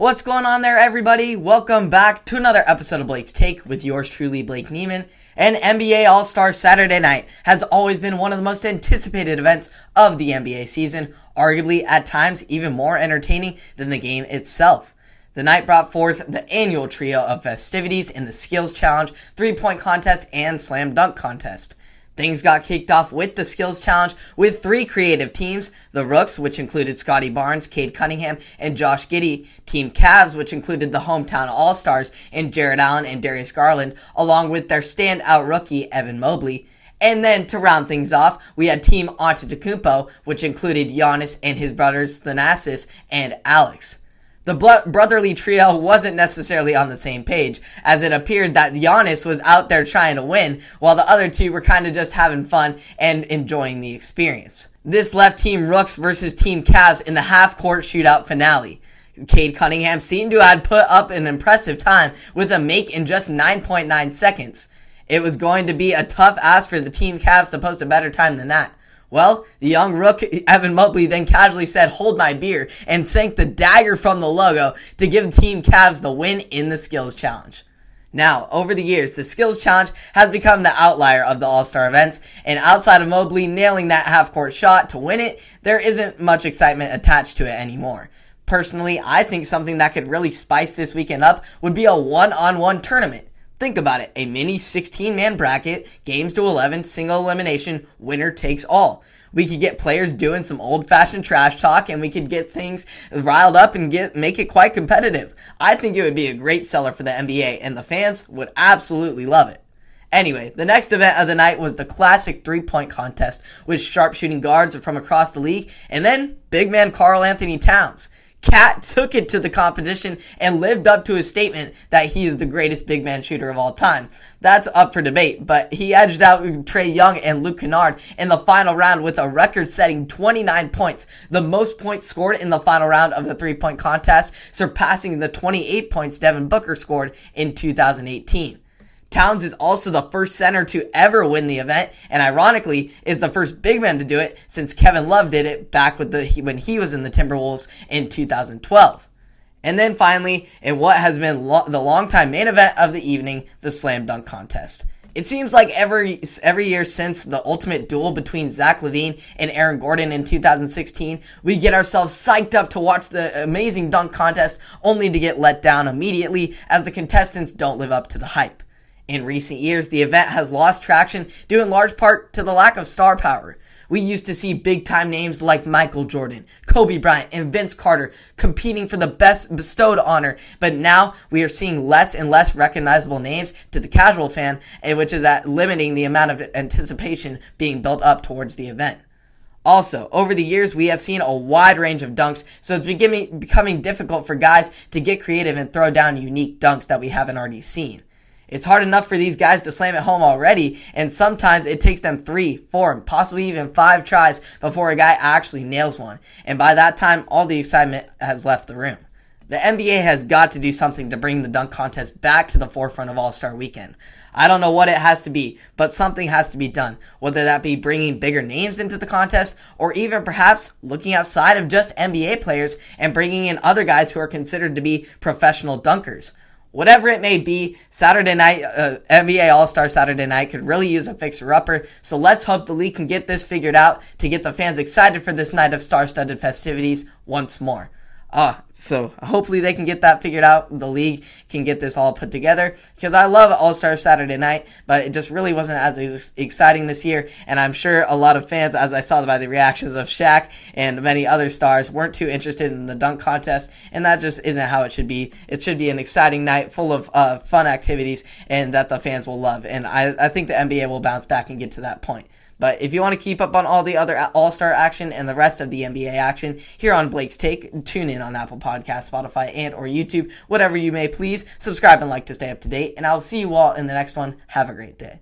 What's going on there, everybody? Welcome back to another episode of Blake's Take with yours truly, Blake Neiman. And NBA All Star Saturday night has always been one of the most anticipated events of the NBA season, arguably at times even more entertaining than the game itself. The night brought forth the annual trio of festivities in the Skills Challenge, Three Point Contest, and Slam Dunk Contest. Things got kicked off with the skills challenge with three creative teams. The Rooks, which included Scottie Barnes, Cade Cunningham, and Josh Giddey. Team Cavs, which included the hometown All-Stars and Jarrett Allen and Darius Garland, along with their standout rookie, Evan Mobley. And then to round things off, we had Team Antetokounmpo, which included Giannis and his brothers Thanasis and Alex. The brotherly trio wasn't necessarily on the same page, as it appeared that Giannis was out there trying to win, while the other two were kind of just having fun and enjoying the experience. This left Team Rooks versus Team Cavs in the half-court shootout finale. Cade Cunningham seemed to have put up an impressive time with a make in just 9.9 seconds. It was going to be a tough ask for the Team Cavs to post a better time than that. Well, the young rook Evan Mobley then casually said, hold my beer, and sank the dagger from the logo to give Team Cavs the win in the skills challenge. Now, over the years, the skills challenge has become the outlier of the all-star events, and outside of Mobley nailing that half-court shot to win it, there isn't much excitement attached to it anymore. Personally, I think something that could really spice this weekend up would be a one-on-one tournament. Think about it a mini 16 man bracket, games to 11, single elimination, winner takes all. We could get players doing some old fashioned trash talk and we could get things riled up and get make it quite competitive. I think it would be a great seller for the NBA and the fans would absolutely love it. Anyway, the next event of the night was the classic three point contest with sharpshooting guards from across the league and then big man Karl-Anthony Towns. KAT took it to the competition and lived up to his statement that he is the greatest big man shooter of all time. That's up for debate, but he edged out Trae Young and Luke Kennard in the final round with a record setting 29 points, the most points scored in the final round of the three point contest, surpassing the 28 points Devin Booker scored in 2018. Towns is also the first center to ever win the event, and ironically, is the first big man to do it since Kevin Love did it back with the when he was in the Timberwolves in 2012. And then finally, in what has been lo- the longtime main event of the evening, the slam dunk contest. It seems like every every year since the ultimate duel between Zach LaVine and Aaron Gordon in 2016, we get ourselves psyched up to watch the amazing dunk contest, only to get let down immediately as the contestants don't live up to the hype. In recent years, the event has lost traction due in large part to the lack of star power. We used to see big time names like Michael Jordan, Kobe Bryant, and Vince Carter competing for the best bestowed honor, but now we are seeing less and less recognizable names to the casual fan, eh, which is at limiting the amount of anticipation being built up towards the event. Also, over the years, we have seen a wide range of dunks, so it's becoming, becoming difficult for guys to get creative and throw down unique dunks that we haven't already seen. It's hard enough for these guys to slam it home already, and sometimes it takes them three, four, possibly even five tries before a guy actually nails one. And by that time, all the excitement has left the room. The NBA has got to do something to bring the dunk contest back to the forefront of All Star Weekend. I don't know what it has to be, but something has to be done. Whether that be bringing bigger names into the contest, or even perhaps looking outside of just NBA players and bringing in other guys who are considered to be professional dunkers whatever it may be, Saturday night, uh, NBA All Star Saturday night could really use a fixer upper. So let's hope the league can get this figured out to get the fans excited for this night of star studded festivities once more. Uh, so hopefully they can get that figured out. The league can get this all put together because I love All Star Saturday night, but it just really wasn't as exciting this year. And I'm sure a lot of fans, as I saw by the reactions of Shaq and many other stars, weren't too interested in the dunk contest. And that just isn't how it should be. It should be an exciting night full of uh, fun activities and that the fans will love. And I, I think the NBA will bounce back and get to that point. But if you want to keep up on all the other All Star action and the rest of the NBA action here on Blake's Take, tune in on Apple Podcast, Spotify, and or YouTube, whatever you may please. Subscribe and like to stay up to date, and I'll see you all in the next one. Have a great day.